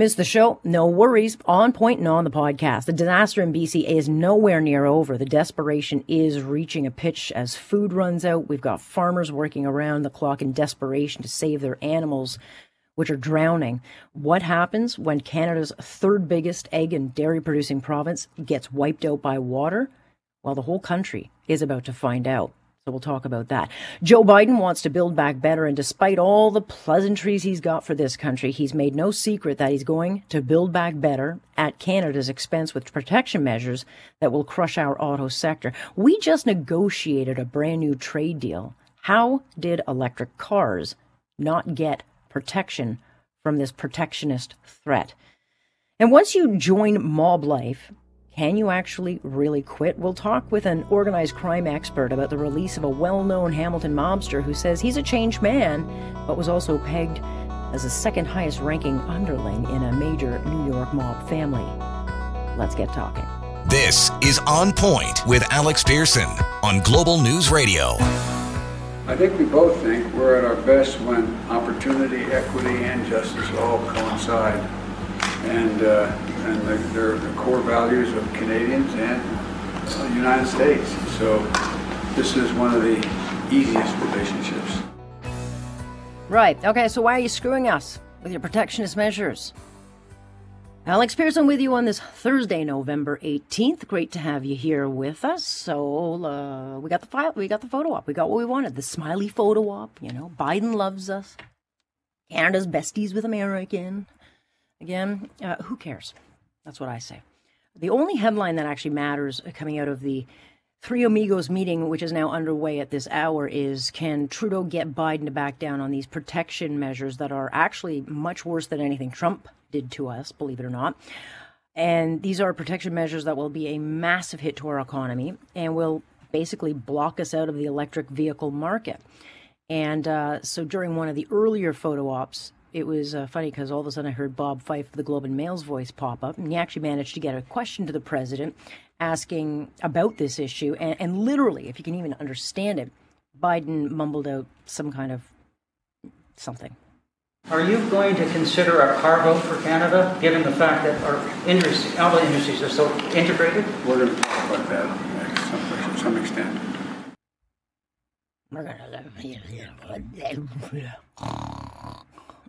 Miss the show? No worries. On point and on the podcast. The disaster in BC is nowhere near over. The desperation is reaching a pitch as food runs out. We've got farmers working around the clock in desperation to save their animals, which are drowning. What happens when Canada's third biggest egg and dairy producing province gets wiped out by water? Well, the whole country is about to find out. So we'll talk about that. Joe Biden wants to build back better, and despite all the pleasantries he's got for this country, he's made no secret that he's going to build back better at Canada's expense with protection measures that will crush our auto sector. We just negotiated a brand new trade deal. How did electric cars not get protection from this protectionist threat? And once you join mob life, can you actually really quit? We'll talk with an organized crime expert about the release of a well known Hamilton mobster who says he's a changed man, but was also pegged as the second highest ranking underling in a major New York mob family. Let's get talking. This is On Point with Alex Pierson on Global News Radio. I think we both think we're at our best when opportunity, equity, and justice all coincide. And uh, and the, they're the core values of Canadians and uh, United States. So this is one of the easiest relationships. Right. Okay, so why are you screwing us with your protectionist measures? Alex Pierson with you on this Thursday, November 18th. Great to have you here with us. So, uh, we got the file, we got the photo op. We got what we wanted. The smiley photo op, you know. Biden loves us. Canada's besties with American. Again, uh, who cares? That's what I say. The only headline that actually matters coming out of the Three Amigos meeting, which is now underway at this hour, is can Trudeau get Biden to back down on these protection measures that are actually much worse than anything Trump did to us, believe it or not? And these are protection measures that will be a massive hit to our economy and will basically block us out of the electric vehicle market. And uh, so during one of the earlier photo ops, it was uh, funny because all of a sudden I heard Bob Fife of the Globe and Mail's voice pop up, and he actually managed to get a question to the president asking about this issue. And, and literally, if you can even understand it, Biden mumbled out some kind of something. Are you going to consider a carve out for Canada, given the fact that our industry, all the industries are so integrated? We're going to talk about that some, to some extent.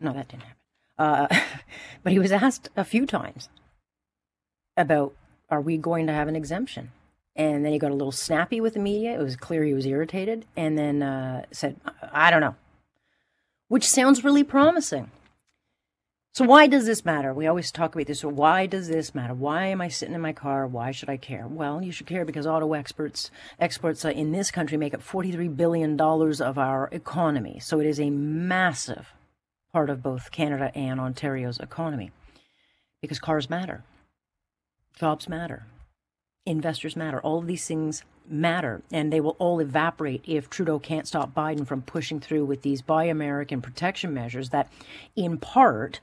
No, that didn't happen. Uh, but he was asked a few times about are we going to have an exemption? And then he got a little snappy with the media. It was clear he was irritated, and then uh, said, "I don't know," which sounds really promising. So why does this matter? We always talk about this. So why does this matter? Why am I sitting in my car? Why should I care? Well, you should care because auto experts exports uh, in this country make up 43 billion dollars of our economy. So it is a massive part of both Canada and Ontario's economy because cars matter, jobs matter, investors matter. All of these things matter, and they will all evaporate if Trudeau can't stop Biden from pushing through with these Buy American protection measures that, in part,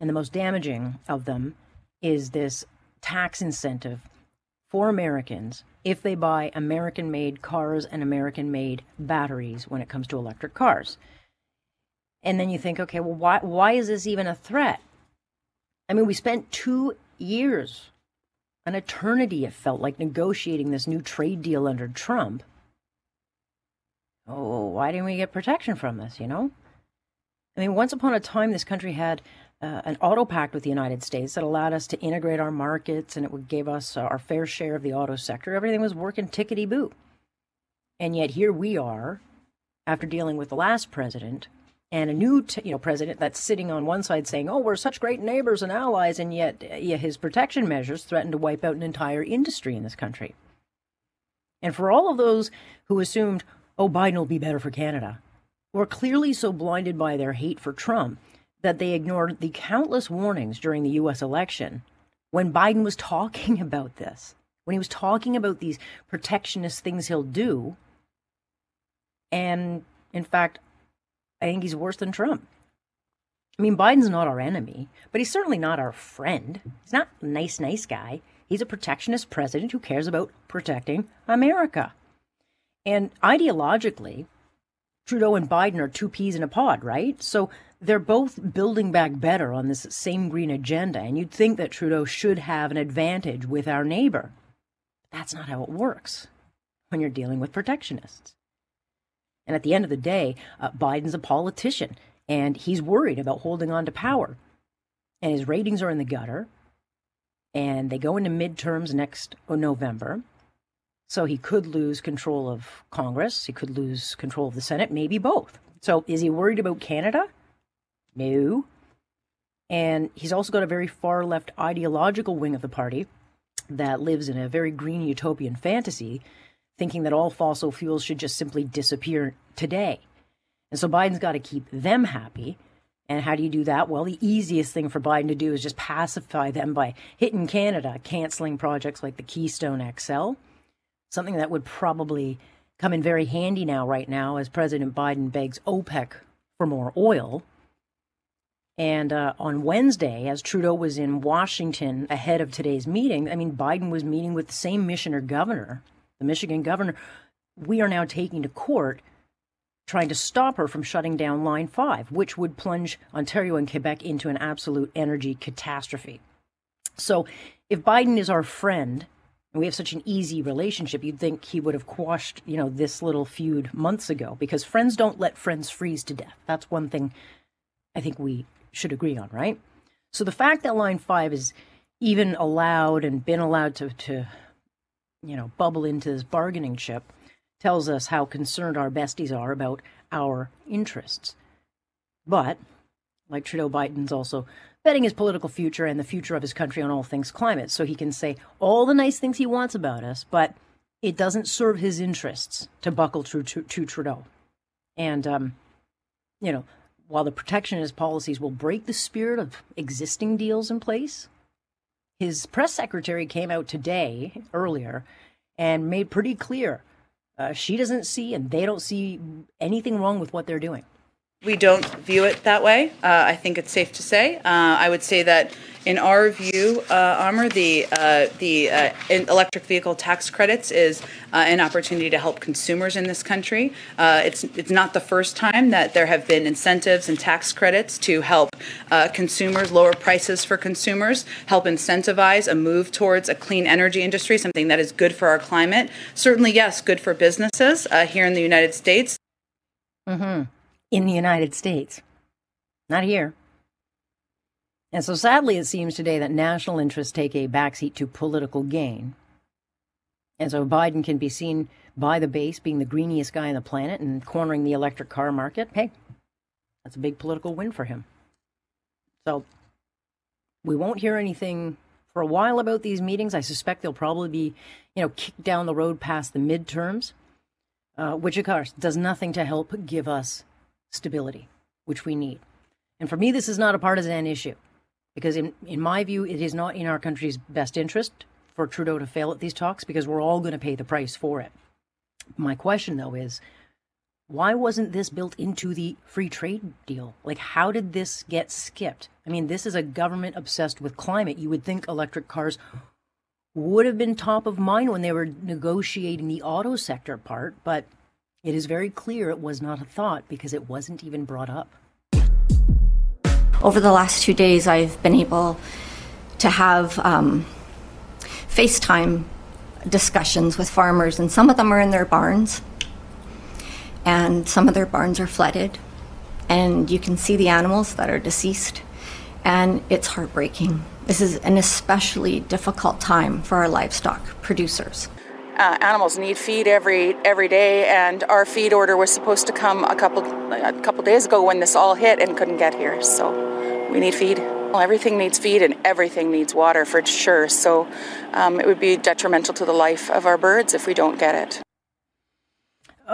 and the most damaging of them, is this tax incentive for Americans if they buy American made cars and American made batteries when it comes to electric cars. And then you think, okay, well, why, why is this even a threat? I mean, we spent two years, an eternity, it felt like, negotiating this new trade deal under Trump. Oh, why didn't we get protection from this, you know? I mean, once upon a time, this country had uh, an auto pact with the United States that allowed us to integrate our markets and it would give us uh, our fair share of the auto sector. Everything was working tickety boo. And yet here we are, after dealing with the last president, and a new t- you know president that's sitting on one side saying, "Oh, we're such great neighbors and allies," and yet yeah, his protection measures threaten to wipe out an entire industry in this country. And for all of those who assumed, "Oh, Biden will be better for Canada," were clearly so blinded by their hate for Trump that they ignored the countless warnings during the U.S. election when Biden was talking about this, when he was talking about these protectionist things he'll do. And in fact, I think he's worse than Trump. I mean, Biden's not our enemy, but he's certainly not our friend. He's not a nice, nice guy. He's a protectionist president who cares about protecting America. And ideologically, Trudeau and Biden are two peas in a pod, right? So they're both building back better on this same green agenda, and you'd think that Trudeau should have an advantage with our neighbor. But that's not how it works when you're dealing with protectionists. And at the end of the day, uh, Biden's a politician, and he's worried about holding on to power. And his ratings are in the gutter, and they go into midterms next November. So he could lose control of Congress, he could lose control of the Senate, maybe both. So is he worried about Canada? No. And he's also got a very far left ideological wing of the party that lives in a very green utopian fantasy, thinking that all fossil fuels should just simply disappear today. And so Biden's got to keep them happy. And how do you do that? Well, the easiest thing for Biden to do is just pacify them by hitting Canada, canceling projects like the Keystone XL, something that would probably come in very handy now, right now, as President Biden begs OPEC for more oil. And uh, on Wednesday, as Trudeau was in Washington ahead of today's meeting, I mean, Biden was meeting with the same Michigan governor, the Michigan governor. We are now taking to court trying to stop her from shutting down Line 5, which would plunge Ontario and Quebec into an absolute energy catastrophe. So, if Biden is our friend, and we have such an easy relationship, you'd think he would have quashed, you know, this little feud months ago because friends don't let friends freeze to death. That's one thing I think we should agree on, right? So the fact that line five is even allowed and been allowed to, to you know, bubble into this bargaining chip tells us how concerned our besties are about our interests. But, like Trudeau, Biden's also betting his political future and the future of his country on all things climate, so he can say all the nice things he wants about us, but it doesn't serve his interests to buckle to, to, to Trudeau. And, um, you know, while the protectionist policies will break the spirit of existing deals in place, his press secretary came out today, earlier, and made pretty clear uh, she doesn't see and they don't see anything wrong with what they're doing. We don't view it that way. Uh, I think it's safe to say. Uh, I would say that in our view, uh, Amr, the uh, the uh, electric vehicle tax credits is uh, an opportunity to help consumers in this country. it's it's not the first time that there have been incentives and tax credits to help consumers lower prices for consumers, help incentivize a move towards a clean energy industry, something that is good for our climate. Certainly, yes, good for businesses here in the United States. Mm-hmm in the United States, not here. And so sadly, it seems today that national interests take a backseat to political gain. And so Biden can be seen by the base being the greeniest guy on the planet and cornering the electric car market. Hey, that's a big political win for him. So we won't hear anything for a while about these meetings. I suspect they'll probably be, you know, kicked down the road past the midterms, uh, which of course does nothing to help give us stability, which we need. And for me, this is not a partisan issue because, in, in my view, it is not in our country's best interest for Trudeau to fail at these talks because we're all going to pay the price for it. My question, though, is why wasn't this built into the free trade deal? Like, how did this get skipped? I mean, this is a government obsessed with climate. You would think electric cars would have been top of mind when they were negotiating the auto sector part, but it is very clear it was not a thought because it wasn't even brought up. Over the last two days, I've been able to have um, FaceTime discussions with farmers, and some of them are in their barns, and some of their barns are flooded, and you can see the animals that are deceased, and it's heartbreaking. This is an especially difficult time for our livestock producers uh, animals need feed every every day, and our feed order was supposed to come a couple a couple days ago when this all hit and couldn't get here. So we need feed. Well, everything needs feed and everything needs water for sure. So um, it would be detrimental to the life of our birds if we don't get it.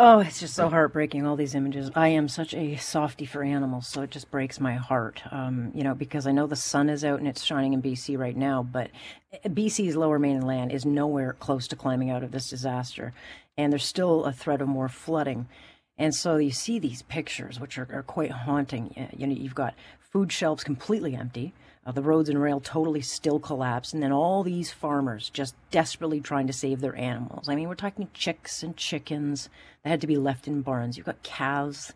Oh, it's just so heartbreaking, all these images. I am such a softy for animals, so it just breaks my heart. Um, you know, because I know the sun is out and it's shining in BC right now, but BC's lower mainland is nowhere close to climbing out of this disaster. And there's still a threat of more flooding. And so you see these pictures, which are, are quite haunting. You know, you've got food shelves completely empty. Uh, the roads and rail totally still collapsed, and then all these farmers just desperately trying to save their animals. I mean, we're talking chicks and chickens that had to be left in barns. You've got calves,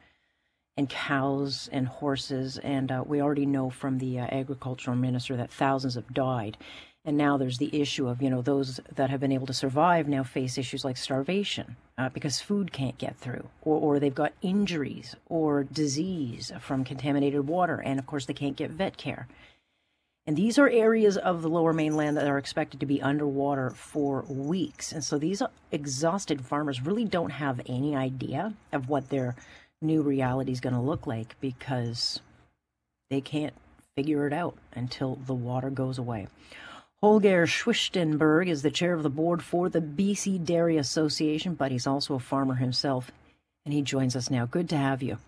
and cows and horses. And uh, we already know from the uh, agricultural minister that thousands have died. And now there's the issue of, you know, those that have been able to survive now face issues like starvation uh, because food can't get through, or, or they've got injuries or disease from contaminated water. And of course, they can't get vet care. And these are areas of the lower mainland that are expected to be underwater for weeks. And so these exhausted farmers really don't have any idea of what their new reality is going to look like because they can't figure it out until the water goes away. Holger Schwichtenberg is the chair of the board for the BC Dairy Association, but he's also a farmer himself, and he joins us now. Good to have you.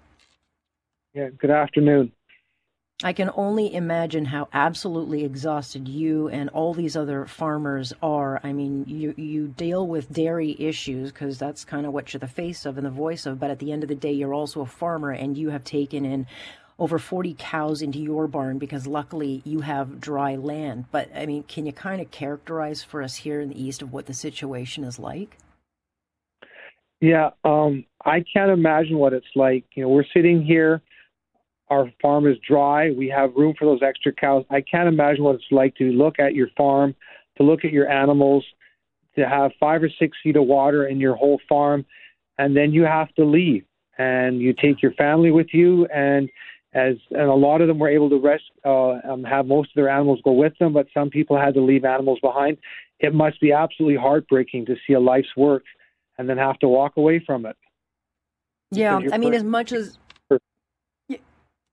Yeah, good afternoon. I can only imagine how absolutely exhausted you and all these other farmers are. I mean, you you deal with dairy issues because that's kind of what you're the face of and the voice of. But at the end of the day, you're also a farmer, and you have taken in over 40 cows into your barn because luckily you have dry land. But I mean, can you kind of characterize for us here in the east of what the situation is like? Yeah, um, I can't imagine what it's like. You know, we're sitting here, our farm is dry, we have room for those extra cows. I can't imagine what it's like to look at your farm, to look at your animals, to have five or six feet of water in your whole farm, and then you have to leave and you take your family with you and as and a lot of them were able to rest, uh, um, have most of their animals go with them, but some people had to leave animals behind. It must be absolutely heartbreaking to see a life's work and then have to walk away from it. Yeah, I mean, as much as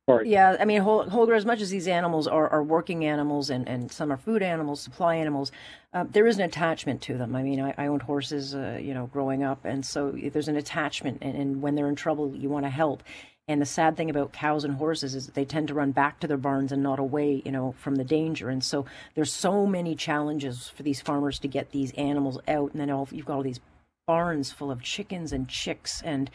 Sorry. Yeah, I mean, Holger, as much as these animals are, are working animals and, and some are food animals, supply animals, uh, there is an attachment to them. I mean, I, I owned horses, uh, you know, growing up, and so there's an attachment, and, and when they're in trouble, you want to help. And the sad thing about cows and horses is they tend to run back to their barns and not away, you know, from the danger. And so there's so many challenges for these farmers to get these animals out. And then all, you've got all these barns full of chickens and chicks and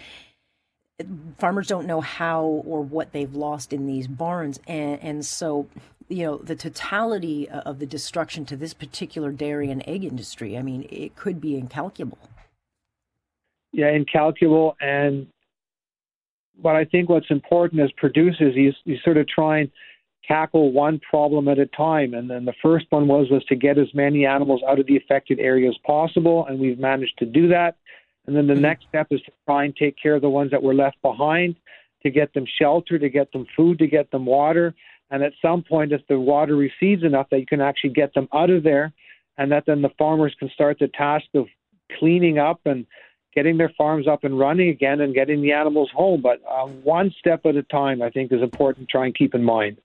farmers don't know how or what they've lost in these barns and, and so you know the totality of the destruction to this particular dairy and egg industry i mean it could be incalculable yeah incalculable and but I think what's important as producers, you, you sort of try and tackle one problem at a time. And then the first one was was to get as many animals out of the affected area as possible, and we've managed to do that. And then the mm-hmm. next step is to try and take care of the ones that were left behind, to get them shelter, to get them food, to get them water. And at some point, if the water recedes enough that you can actually get them out of there, and that then the farmers can start the task of cleaning up and getting their farms up and running again and getting the animals home. But uh, one step at a time, I think, is important to try and keep in mind.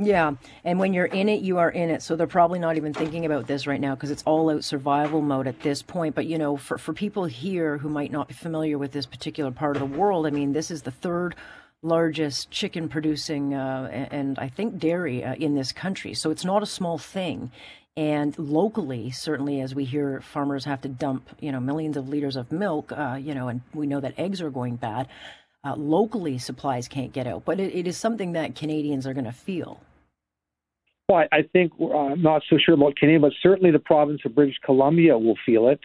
Yeah, and when you're in it, you are in it. So they're probably not even thinking about this right now because it's all out survival mode at this point. But you know, for for people here who might not be familiar with this particular part of the world, I mean, this is the third largest chicken producing uh, and I think dairy uh, in this country. So it's not a small thing. And locally, certainly, as we hear farmers have to dump, you know, millions of liters of milk, uh, you know, and we know that eggs are going bad. Uh, locally, supplies can't get out, but it, it is something that Canadians are going to feel. Well, I think uh, I'm not so sure about Canada, but certainly the province of British Columbia will feel it.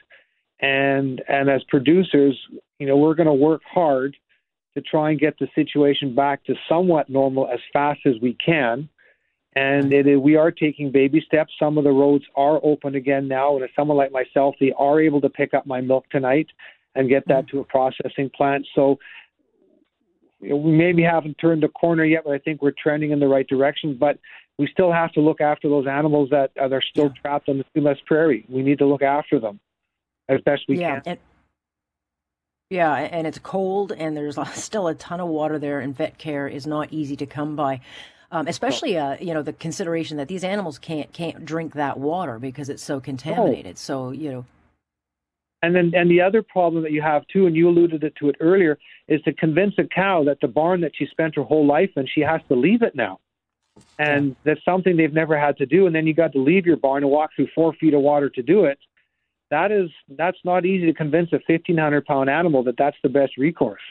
And and as producers, you know, we're going to work hard to try and get the situation back to somewhat normal as fast as we can and it, we are taking baby steps. Some of the roads are open again now, and as someone like myself, they are able to pick up my milk tonight and get that mm-hmm. to a processing plant. So you know, we maybe haven't turned the corner yet, but I think we're trending in the right direction. But we still have to look after those animals that are still yeah. trapped on the Sumas Prairie. We need to look after them as best we yeah, can. And- yeah, and it's cold, and there's still a ton of water there, and vet care is not easy to come by um, especially uh, you know the consideration that these animals can't can't drink that water because it's so contaminated. Oh. So you know. And then, and the other problem that you have too, and you alluded to it earlier, is to convince a cow that the barn that she spent her whole life in, she has to leave it now, and yeah. that's something they've never had to do. And then you got to leave your barn and walk through four feet of water to do it. That is, that's not easy to convince a fifteen hundred pound animal that that's the best recourse.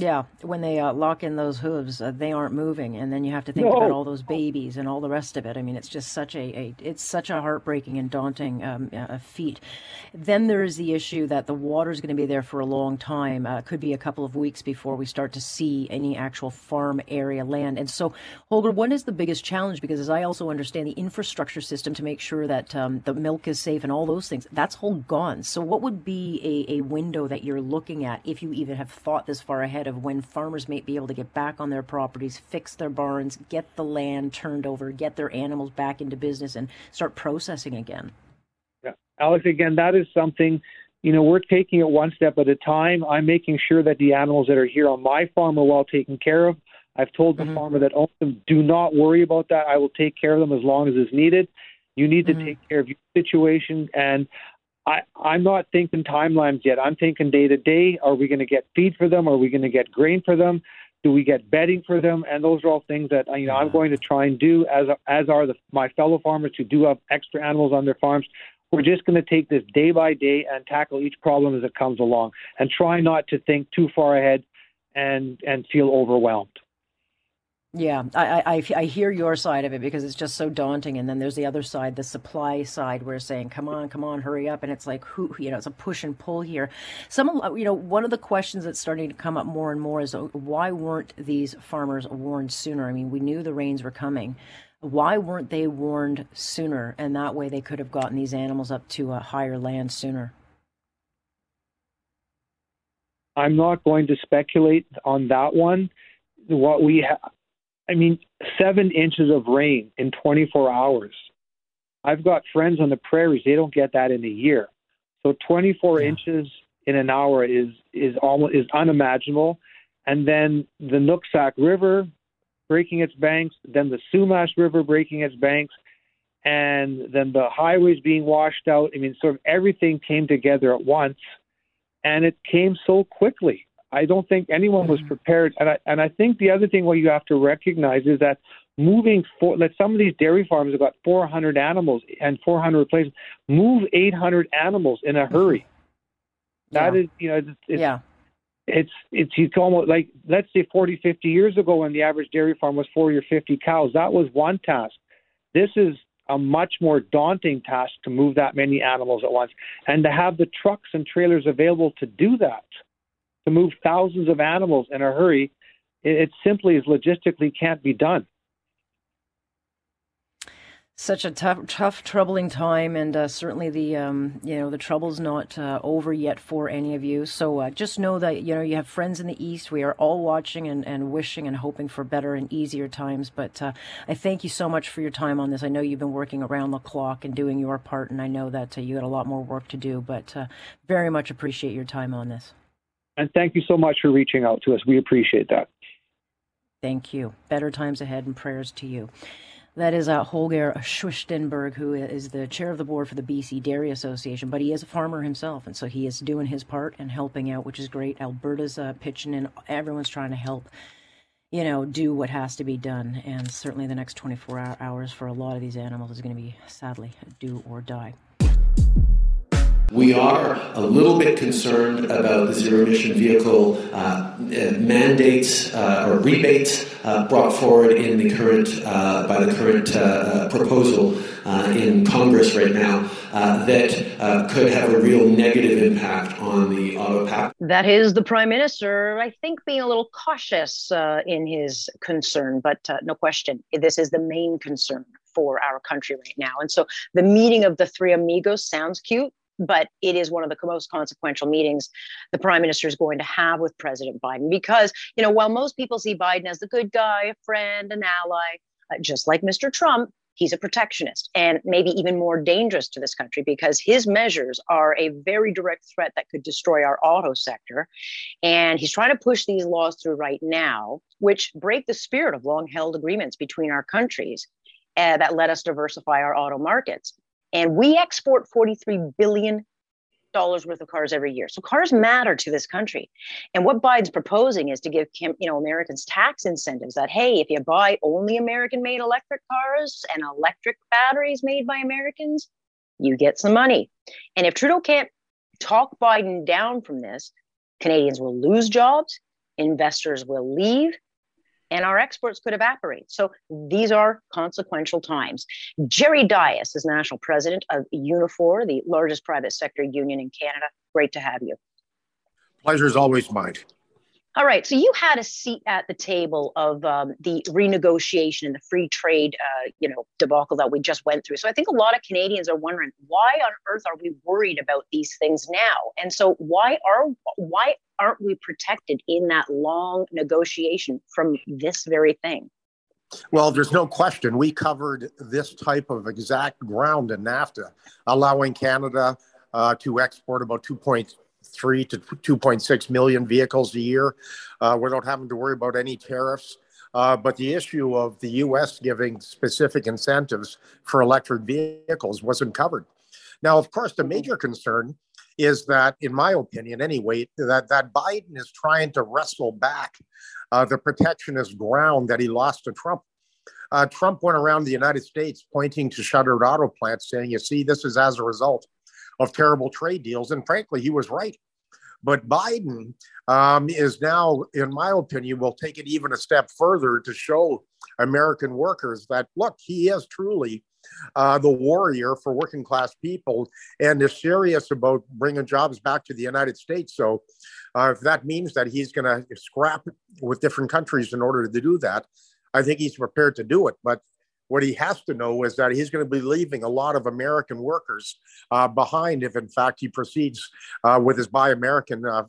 Yeah, when they uh, lock in those hooves, uh, they aren't moving, and then you have to think No. about all those babies and all the rest of it. I mean, it's just such a, a it's such a heartbreaking and daunting um, uh, feat. Then there is the issue that the water is going to be there for a long time. Uh, could be a couple of weeks before we start to see any actual farm area land. And so, Holger, what is the biggest challenge? Because as I also understand, the infrastructure system to make sure that um, the milk is safe and all those things, that's all gone. So, what would be a, a window that you're looking at if you even have thought this far ahead of when farmers may be able to get back on their properties, fix their barns, get the land turned over, get their animals back into business, and start processing again? Yeah. Alex, again, that is something, you know, we're taking it one step at a time. I'm making sure that the animals that are here on my farm are well taken care of. I've told the mm-hmm. farmer that owns them, do not worry about that. I will take care of them as long as is needed. You need to mm-hmm. take care of your situation. And I, I'm not thinking timelines yet. I'm thinking day to day. Are we going to get feed for them? Are we going to get grain for them? Do we get bedding for them? And those are all things that you know I'm going to try and do as as are the, my fellow farmers who do have extra animals on their farms. We're just going to take this day by day and tackle each problem as it comes along, and try not to think too far ahead and and feel overwhelmed. Yeah, I, I, I hear your side of it because it's just so daunting. And then there's the other side, the supply side, where saying, come on, come on, hurry up. And it's like, who, you know, it's a push and pull here. Some, you know, one of the questions that's starting to come up more and more is why weren't these farmers warned sooner? I mean, we knew the rains were coming. Why weren't they warned sooner? And that way they could have gotten these animals up to a higher land sooner. I'm not going to speculate on that one. What we have, I mean, seven inches of rain in 24 hours. I've got friends on the prairies; they don't get that in a year. So 24 Yeah. inches in an hour is is almost is unimaginable. And then the Nooksack River breaking its banks, then the Sumas River breaking its banks, and then the highways being washed out. I mean, sort of everything came together at once, and it came so quickly. I don't think anyone was mm. prepared, and I and I think the other thing what you have to recognize is that moving for like some of these dairy farms have got 400 animals and 400 places. Move 800 animals in a mm-hmm. hurry. That Yeah. is, you know, it's, it's yeah. it's it's it's almost like let's say 40 50 years ago when the average dairy farm was 40 or 50 cows that was one task this is a much more daunting task to move that many animals at once and to have the trucks and trailers available to do that to move thousands of animals in a hurry it, it simply is logistically can't be done such a tough, tough, troubling time, and uh, certainly the um, you know the trouble's not uh, over yet for any of you. So uh, just know that you know you have friends in the east. We are all watching and, and wishing and hoping for better and easier times. But uh, I thank you so much for your time on this. I know you've been working around the clock and doing your part, and I know that uh, you got a lot more work to do. But uh, very much appreciate your time on this. And thank you so much for reaching out to us we appreciate that Thank you. Better times ahead and prayers to you. That is uh, Holger Schwichtenberg, who is the chair of the board for the BC Dairy Association, but he is a farmer himself, and so he is doing his part and helping out, which is great. Alberta's uh, pitching in; everyone's trying to help, you know, do what has to be done. And certainly, the next 24 hours for a lot of these animals is going to be, sadly, do or die. We are a little bit concerned about the zero emission vehicle uh, uh, mandates uh, or rebates uh, brought forward in the current uh, by the current uh, proposal in Congress right now that could have a real negative impact on the auto pact. That is the prime minister, I think, being a little cautious in his concern, but no question, this is the main concern for our country right now. And so the meeting of the three amigos sounds cute, but it is one of the most consequential meetings the prime minister is going to have with President Biden because, you know, while most people see Biden as the good guy, a friend, an ally, uh, just like Mr. Trump, he's a protectionist and maybe even more dangerous to this country because his measures are a very direct threat that could destroy our auto sector. And he's trying to push these laws through right now, which break the spirit of long held agreements between our countries uh, that let us diversify our auto markets. And we export $43 billion worth of cars every year. So cars matter to this country. And what Biden's proposing is to give you know Americans tax incentives that hey, if you buy only American made electric cars and electric batteries made by Americans, you get some money. And if Trudeau can't talk Biden down from this, Canadians will lose jobs, investors will leave, and our exports could evaporate. So these are consequential times. Jerry Dias is national president of Unifor, the largest private sector union in Canada. Great to have you. Pleasure is always mine. All right. So you had a seat at the table of um, the renegotiation and the free trade, uh, you know, debacle that we just went through. So I think a lot of Canadians are wondering why on earth are we worried about these things now? And so why are why aren't we protected in that long negotiation from this very thing? Well, there's no question. We covered this type of exact ground in NAFTA, allowing Canada uh, to export about 2.3 to 2.6 million vehicles a year uh, without having to worry about any tariffs. Uh, but the issue of the U.S. giving specific incentives for electric vehicles wasn't covered. Now, of course, the major concern is that, in my opinion, anyway, that, that Biden is trying to wrestle back uh, the protectionist ground that he lost to Trump. Uh, Trump went around the United States pointing to shuttered auto plants, saying, You see, this is as a result of terrible trade deals. And frankly, he was right. But Biden um, is now, in my opinion, will take it even a step further to show American workers that, look, he is truly uh, the warrior for working class people and is serious about bringing jobs back to the United States. So, uh, if that means that he's going to scrap with different countries in order to do that, I think he's prepared to do it. But what he has to know is that he's going to be leaving a lot of American workers uh, behind if, in fact, he proceeds uh, with his Buy American uh,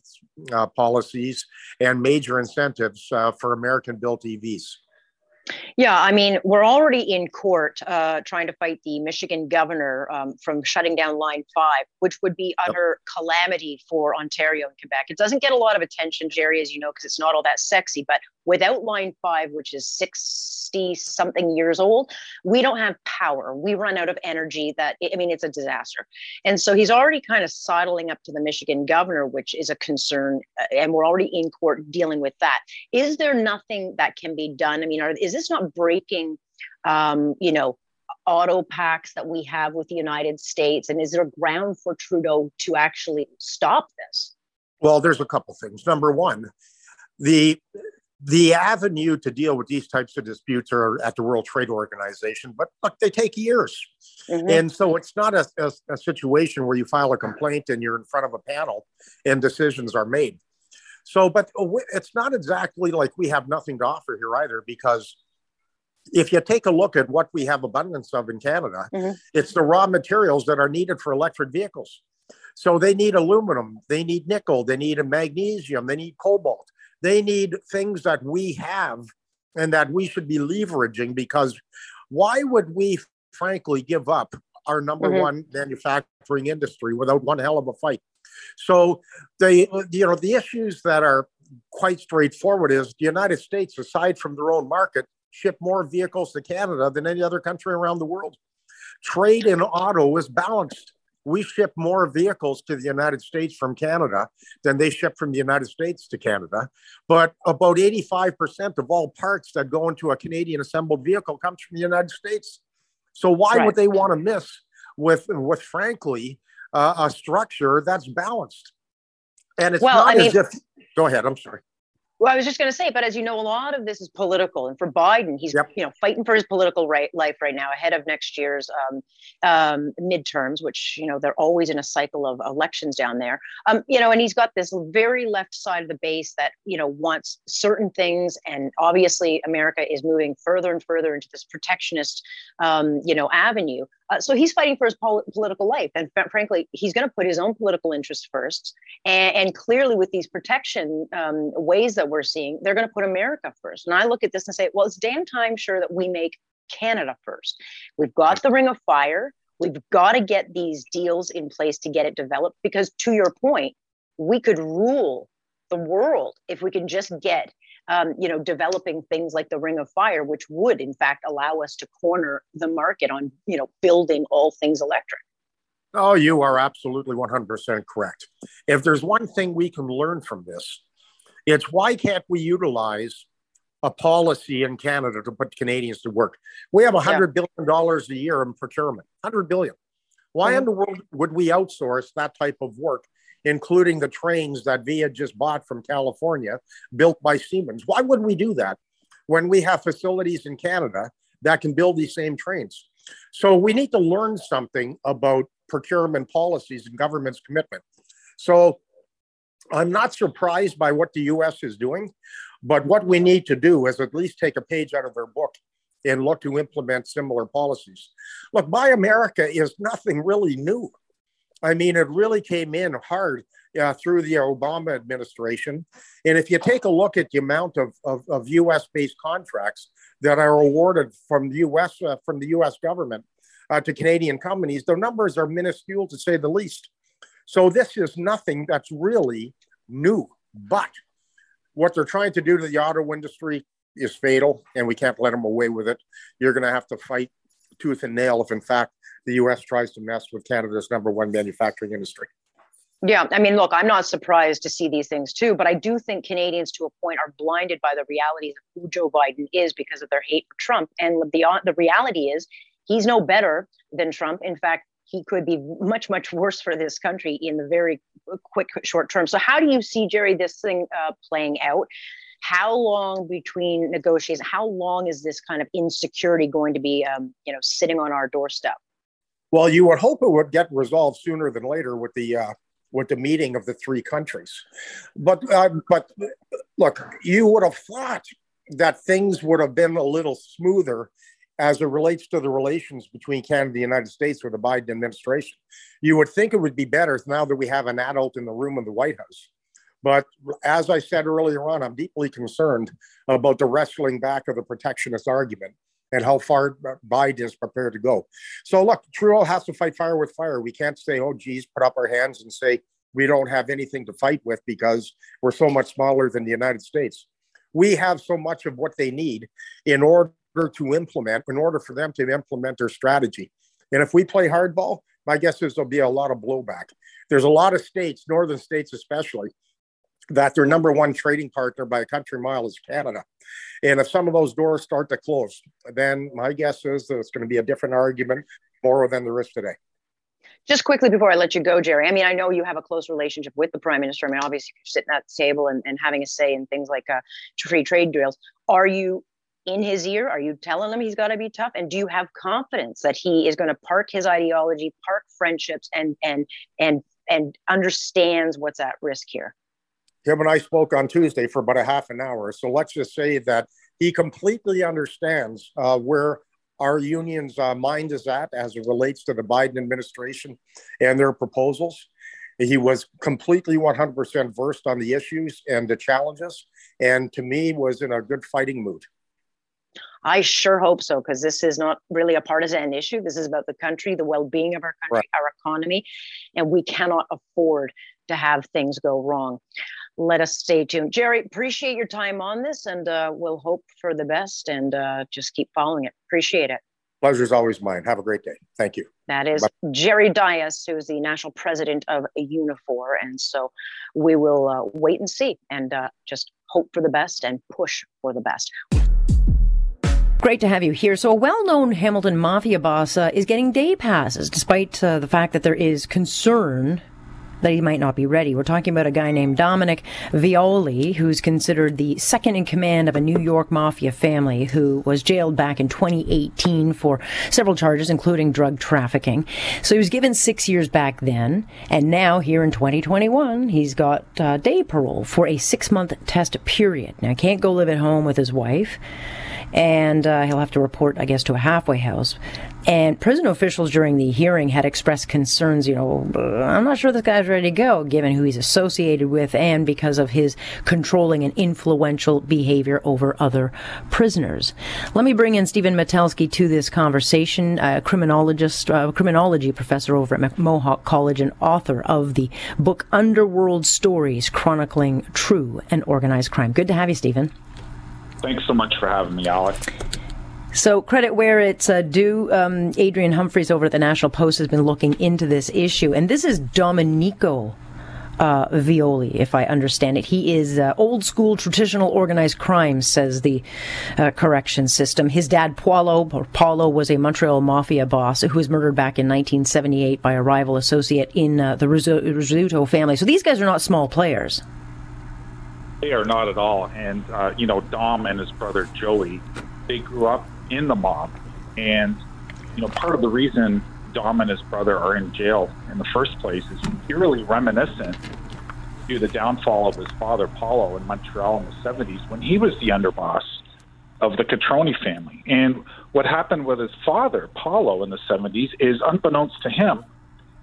uh policies and major incentives uh, for American built EVs. Yeah, I mean, we're already in court uh, trying to fight the Michigan governor um, from shutting down Line 5, which would be utter calamity for Ontario and Quebec. It doesn't get a lot of attention, Jerry, as you know, because it's not all that sexy. But without Line 5, which is 60 something years old, we don't have power. We run out of energy that, I mean, it's a disaster. And so he's already kind of sidling up to the Michigan governor, which is a concern. Uh, and we're already in court dealing with that. Is there nothing that can be done? I mean, are, is this not breaking, um, you know, auto pacts that we have with the United States? And is there ground for Trudeau to actually stop this? Well, there's a couple things. Number one, the the avenue to deal with these types of disputes are at the World Trade Organization, but look, they take years. Mm-hmm. And so it's not a, a, a, situation where you file a complaint and you're in front of a panel and decisions are made. So, but it's not exactly like we have nothing to offer here either, because if you take a look at what we have abundance of in Canada, mm-hmm. it's the raw materials that are needed for electric vehicles. So they need aluminum, they need nickel, they need a magnesium, they need cobalt. They need things that we have and that we should be leveraging because why would we frankly give up our number mm-hmm. one manufacturing industry without one hell of a fight? So the you know the issues that are quite straightforward is the United States, aside from their own market, ship more vehicles to Canada than any other country around the world. Trade in auto is balanced. We ship more vehicles to the United States from Canada than they ship from the United States to Canada. But about 85% of all parts that go into a Canadian assembled vehicle comes from the United States. So why right. would they want to miss with, with frankly, uh, a structure that's balanced. And it's well, not I mean, as if. Go ahead. I'm sorry. Well, I was just going to say, but as you know, a lot of this is political, and for Biden, he's yep. you know fighting for his political right, life right now ahead of next year's um, um, midterms, which you know they're always in a cycle of elections down there. Um, you know, and he's got this very left side of the base that you know wants certain things, and obviously America is moving further and further into this protectionist, um, you know, avenue. Uh, so he's fighting for his pol- political life. And f- frankly, he's going to put his own political interests first. And, and clearly, with these protection um, ways that we're seeing, they're going to put America first. And I look at this and say, well, it's damn time sure that we make Canada first. We've got the Ring of Fire. We've got to get these deals in place to get it developed because, to your point, we could rule the world if we can just get um, you know, developing things like the Ring of Fire, which would in fact allow us to corner the market on, you know, building all things electric. Oh, you are absolutely 100% correct. If there's one thing we can learn from this, it's why can't we utilize a policy in Canada to put Canadians to work? We have hundred yeah. billion dollars a year in procurement, hundred billion. Why mm-hmm. in the world would we outsource that type of work including the trains that VIA just bought from California, built by Siemens. Why would we do that when we have facilities in Canada that can build these same trains? So we need to learn something about procurement policies and government's commitment. So I'm not surprised by what the US is doing, but what we need to do is at least take a page out of their book and look to implement similar policies. Look, Buy America is nothing really new. I mean, it really came in hard uh, through the Obama administration. And if you take a look at the amount of, of, of US based contracts that are awarded from the US, uh, from the US government uh, to Canadian companies, the numbers are minuscule to say the least. So this is nothing that's really new. But what they're trying to do to the auto industry is fatal, and we can't let them away with it. You're going to have to fight tooth and nail if, in fact, the U.S. tries to mess with Canada's number one manufacturing industry. Yeah, I mean, look, I'm not surprised to see these things too, but I do think Canadians, to a point, are blinded by the realities of who Joe Biden is because of their hate for Trump. And the the reality is, he's no better than Trump. In fact, he could be much, much worse for this country in the very quick, short term. So, how do you see, Jerry, this thing uh, playing out? How long between negotiations? How long is this kind of insecurity going to be, um, you know, sitting on our doorstep? Well, you would hope it would get resolved sooner than later with the uh, with the meeting of the three countries. But uh, but look, you would have thought that things would have been a little smoother as it relates to the relations between Canada and the United States with the Biden administration. You would think it would be better now that we have an adult in the room of the White House. But as I said earlier on, I'm deeply concerned about the wrestling back of the protectionist argument and how far Biden is prepared to go. So, look, Trudeau has to fight fire with fire. We can't say, oh, geez, put up our hands and say we don't have anything to fight with because we're so much smaller than the United States. We have so much of what they need in order to implement, in order for them to implement their strategy. And if we play hardball, my guess is there'll be a lot of blowback. There's a lot of states, northern states especially, that their number one trading partner by a country mile is Canada. And if some of those doors start to close, then my guess is that it's going to be a different argument more than there is today. Just quickly before I let you go, Jerry, I mean, I know you have a close relationship with the prime minister. I mean, obviously, you're sitting at the table and, and having a say in things like uh, free trade deals. Are you in his ear? Are you telling him he's got to be tough? And do you have confidence that he is going to park his ideology, park friendships, and and and and understands what's at risk here? Him and I spoke on Tuesday for about a half an hour. So let's just say that he completely understands uh, where our union's uh, mind is at as it relates to the Biden administration and their proposals. He was completely 100% versed on the issues and the challenges, and to me was in a good fighting mood. I sure hope so, because this is not really a partisan issue. This is about the country, the well being of our country, right. our economy, and we cannot afford to have things go wrong. Let us stay tuned. Jerry, appreciate your time on this, and uh, we'll hope for the best and uh, just keep following it. Appreciate it. Pleasure is always mine. Have a great day. Thank you. That is Bye. Jerry Dias, who is the national president of Unifor. And so we will uh, wait and see and uh, just hope for the best and push for the best. Great to have you here. So, a well known Hamilton mafia boss uh, is getting day passes despite uh, the fact that there is concern that he might not be ready. We're talking about a guy named Dominic Violi, who's considered the second in command of a New York mafia family who was jailed back in 2018 for several charges, including drug trafficking. So he was given six years back then, and now here in 2021, he's got uh, day parole for a six month test period. Now, he can't go live at home with his wife and uh, he'll have to report, I guess, to a halfway house. And prison officials during the hearing had expressed concerns, you know, I'm not sure this guy's ready to go, given who he's associated with and because of his controlling and influential behavior over other prisoners. Let me bring in Stephen Metelsky to this conversation, a criminologist, uh, criminology professor over at Mohawk College and author of the book Underworld Stories Chronicling True and Organized Crime. Good to have you, Stephen. Thanks so much for having me, Alex. So, credit where it's uh, due. Um, Adrian Humphreys over at the National Post has been looking into this issue, and this is Domenico uh, Violi, if I understand it. He is uh, old school traditional organized crime, says the uh, correction system. His dad, Paolo, Paolo was a Montreal mafia boss who was murdered back in 1978 by a rival associate in uh, the Rizzuto family. So these guys are not small players. They are not at all. And, uh, you know, Dom and his brother Joey, they grew up in the mob. And, you know, part of the reason Dom and his brother are in jail in the first place is eerily reminiscent to the downfall of his father, Paolo, in Montreal in the 70s when he was the underboss of the Cotroni family. And what happened with his father, Paolo, in the 70s is unbeknownst to him,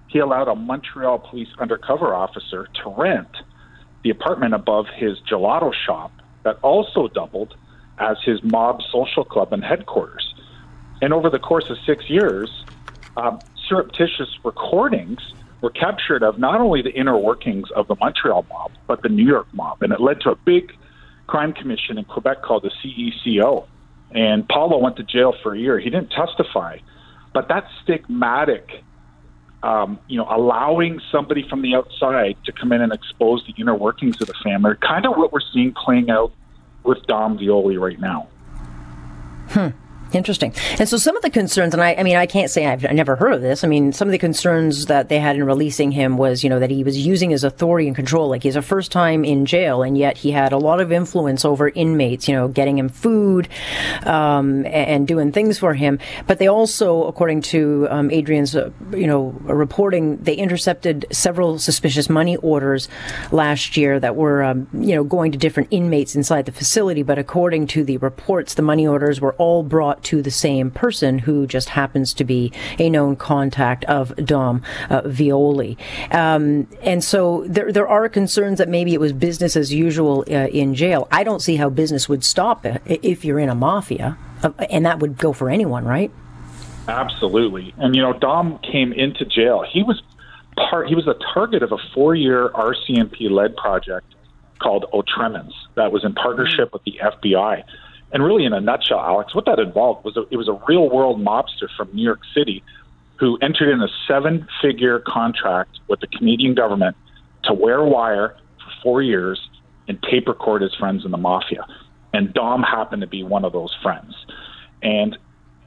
he allowed a Montreal police undercover officer to rent the apartment above his gelato shop that also doubled as his mob social club and headquarters. And over the course of six years, um, surreptitious recordings were captured of not only the inner workings of the Montreal mob, but the New York mob. And it led to a big crime commission in Quebec called the CECO. And Paolo went to jail for a year. He didn't testify. But that stigmatic, um, you know, allowing somebody from the outside to come in and expose the inner workings of the family, kind of what we're seeing playing out with Dom Violi right now. Hmm. Interesting. And so some of the concerns, and I, I mean, I can't say I've never heard of this. I mean, some of the concerns that they had in releasing him was, you know, that he was using his authority and control. Like he's a first time in jail, and yet he had a lot of influence over inmates, you know, getting him food, um, and doing things for him. But they also, according to um, Adrian's, uh, you know, reporting, they intercepted several suspicious money orders last year that were, um, you know, going to different inmates inside the facility. But according to the reports, the money orders were all brought to the same person who just happens to be a known contact of Dom uh, Violi. Um, and so there, there are concerns that maybe it was business as usual uh, in jail. I don't see how business would stop if you're in a mafia, uh, and that would go for anyone, right? Absolutely. And you know, Dom came into jail. He was part. He was a target of a four-year RCMP led project called Otremens that was in partnership with the FBI. And really, in a nutshell, Alex, what that involved was a, it was a real world mobster from New York City who entered in a seven figure contract with the Canadian government to wear wire for four years and tape record his friends in the mafia. And Dom happened to be one of those friends. And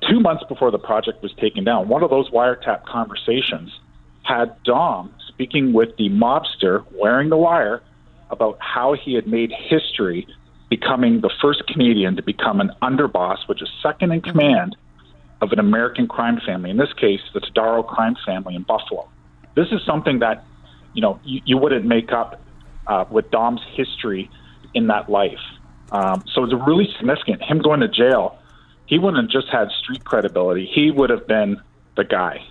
two months before the project was taken down, one of those wiretap conversations had Dom speaking with the mobster wearing the wire about how he had made history becoming the first Canadian to become an underboss, which is second in command of an American crime family. In this case, the Todaro crime family in Buffalo. This is something that you know you, you wouldn't make up uh, with Dom's history in that life. Um, so it's really significant. Him going to jail, he wouldn't have just had street credibility. He would have been the guy.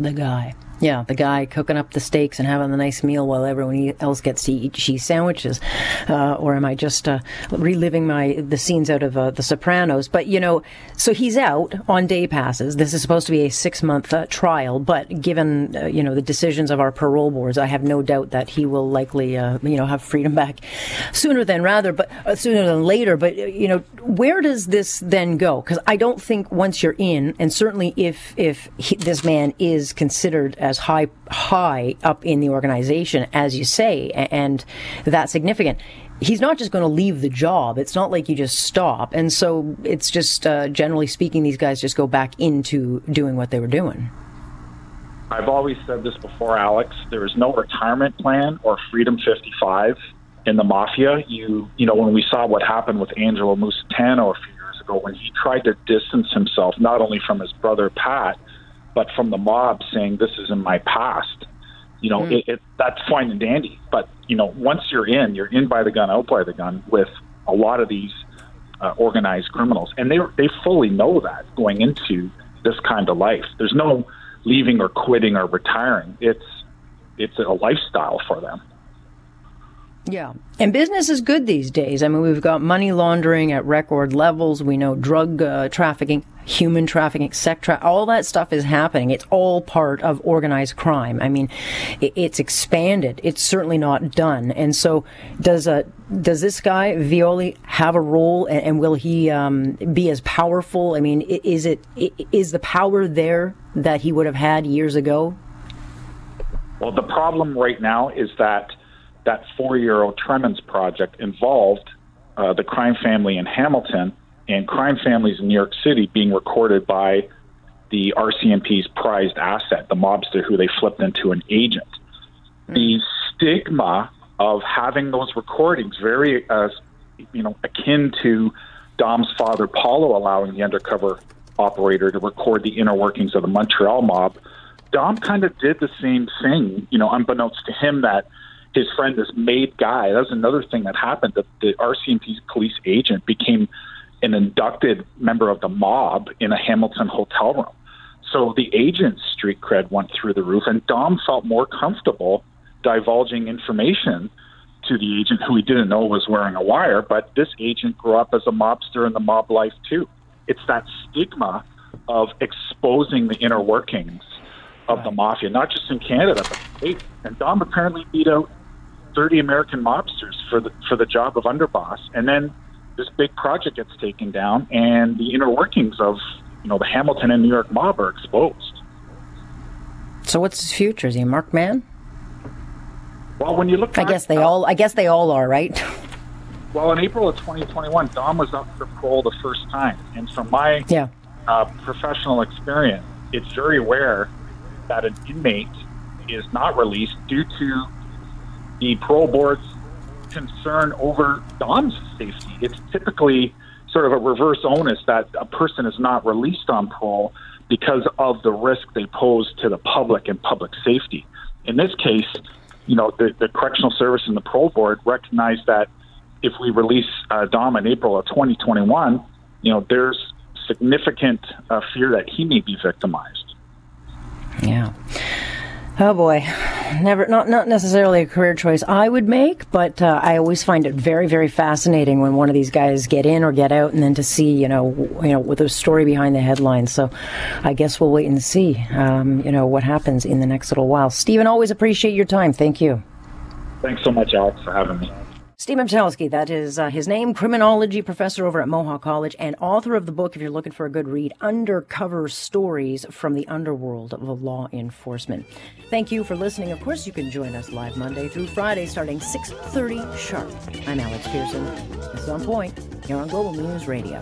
The guy. Yeah, the guy cooking up the steaks and having a nice meal while everyone else gets to eat cheese sandwiches. Uh, or am I just uh, reliving my the scenes out of uh, The Sopranos? But you know, so he's out on day passes. This is supposed to be a six month uh, trial, but given uh, you know the decisions of our parole boards, I have no doubt that he will likely uh, you know have freedom back sooner than rather, but sooner than later. But you know, where does this then go? Because I don't think once you're in, and certainly if if he, this man is considered as high high up in the organization as you say, and that's significant. He's not just going to leave the job. It's not like you just stop. And so it's just, uh, generally speaking, these guys just go back into doing what they were doing. I've always said this before, Alex. There is no retirement plan or Freedom 55 in the mafia. You, you know, when we saw what happened with Angelo Musitano a few years ago, when he tried to distance himself not only from his brother Pat, but from the mob saying this is in my past. You know, mm. it, it, that's fine and dandy. But you know, once you're in, you're in by the gun, out by the gun with a lot of these uh, organized criminals, and they they fully know that going into this kind of life. There's no leaving or quitting or retiring. It's it's a lifestyle for them. Yeah. And business is good these days. I mean, we've got money laundering at record levels. We know drug uh, trafficking, human trafficking, tra- all that stuff is happening. It's all part of organized crime. I mean, it's expanded. It's certainly not done. And so, does uh, does this guy Violi have a role, and, will he um, be as powerful? I mean, is it is the power there that he would have had years ago? Well, the problem right now is that that four-year Otremens project involved uh, the crime family in Hamilton and crime families in New York City being recorded by the RCMP's prized asset, the mobster who they flipped into an agent. Mm. The stigma of having those recordings, very, uh, you know, akin to Dom's father Paolo allowing the undercover operator to record the inner workings of the Montreal mob. Dom kind of did the same thing, you know, unbeknownst to him that his friend, this made guy, that was another thing that happened. The, the RCMP police agent became an inducted member of the mob in a Hamilton hotel room. So the agent's street cred went through the roof, and Dom felt more comfortable divulging information to the agent who he didn't know was wearing a wire. But this agent grew up as a mobster in the mob life too. It's that stigma of exposing the inner workings of the mafia, not just in Canada, but state. And Dom apparently beat out 30 American mobsters for the for the job of underboss, and then this big project gets taken down, and the inner workings of you know the Hamilton and New York mob are exposed. So what's his future? Is he a marked man? Well, when you look, I guess they all. I guess they all are, right? Well, in April of 2021, Dom was up for parole the first time, and from my yeah. uh, professional experience, it's very rare that an inmate is not released due to the parole board's concern over Dom's safety. It's typically sort of a reverse onus that a person is not released on parole because of the risk they pose to the public and public safety. In this case, you know, the, the Correctional Service and the Parole Board recognize that if we release uh, Dom in April of 2021, you know, there's significant uh, fear that he may be victimized. Yeah. Oh boy, never not not necessarily a career choice I would make, but uh, I always find it very very fascinating when one of these guys get in or get out, and then to see you know you know with the story behind the headlines. So, I guess we'll wait and see um, you know what happens in the next little while. Stephen, always appreciate your time. Thank you. Thanks so much, Alex, for having me. Stephen Metelsky, that is uh, his name, criminology professor over at Mohawk College and author of the book, if you're looking for a good read, Undercover Stories from the Underworld of Law Enforcement. Thank you for listening. Of course, you can join us live Monday through Friday starting 6.30 sharp. I'm Alex Pierson. This is On Point here on Global News Radio.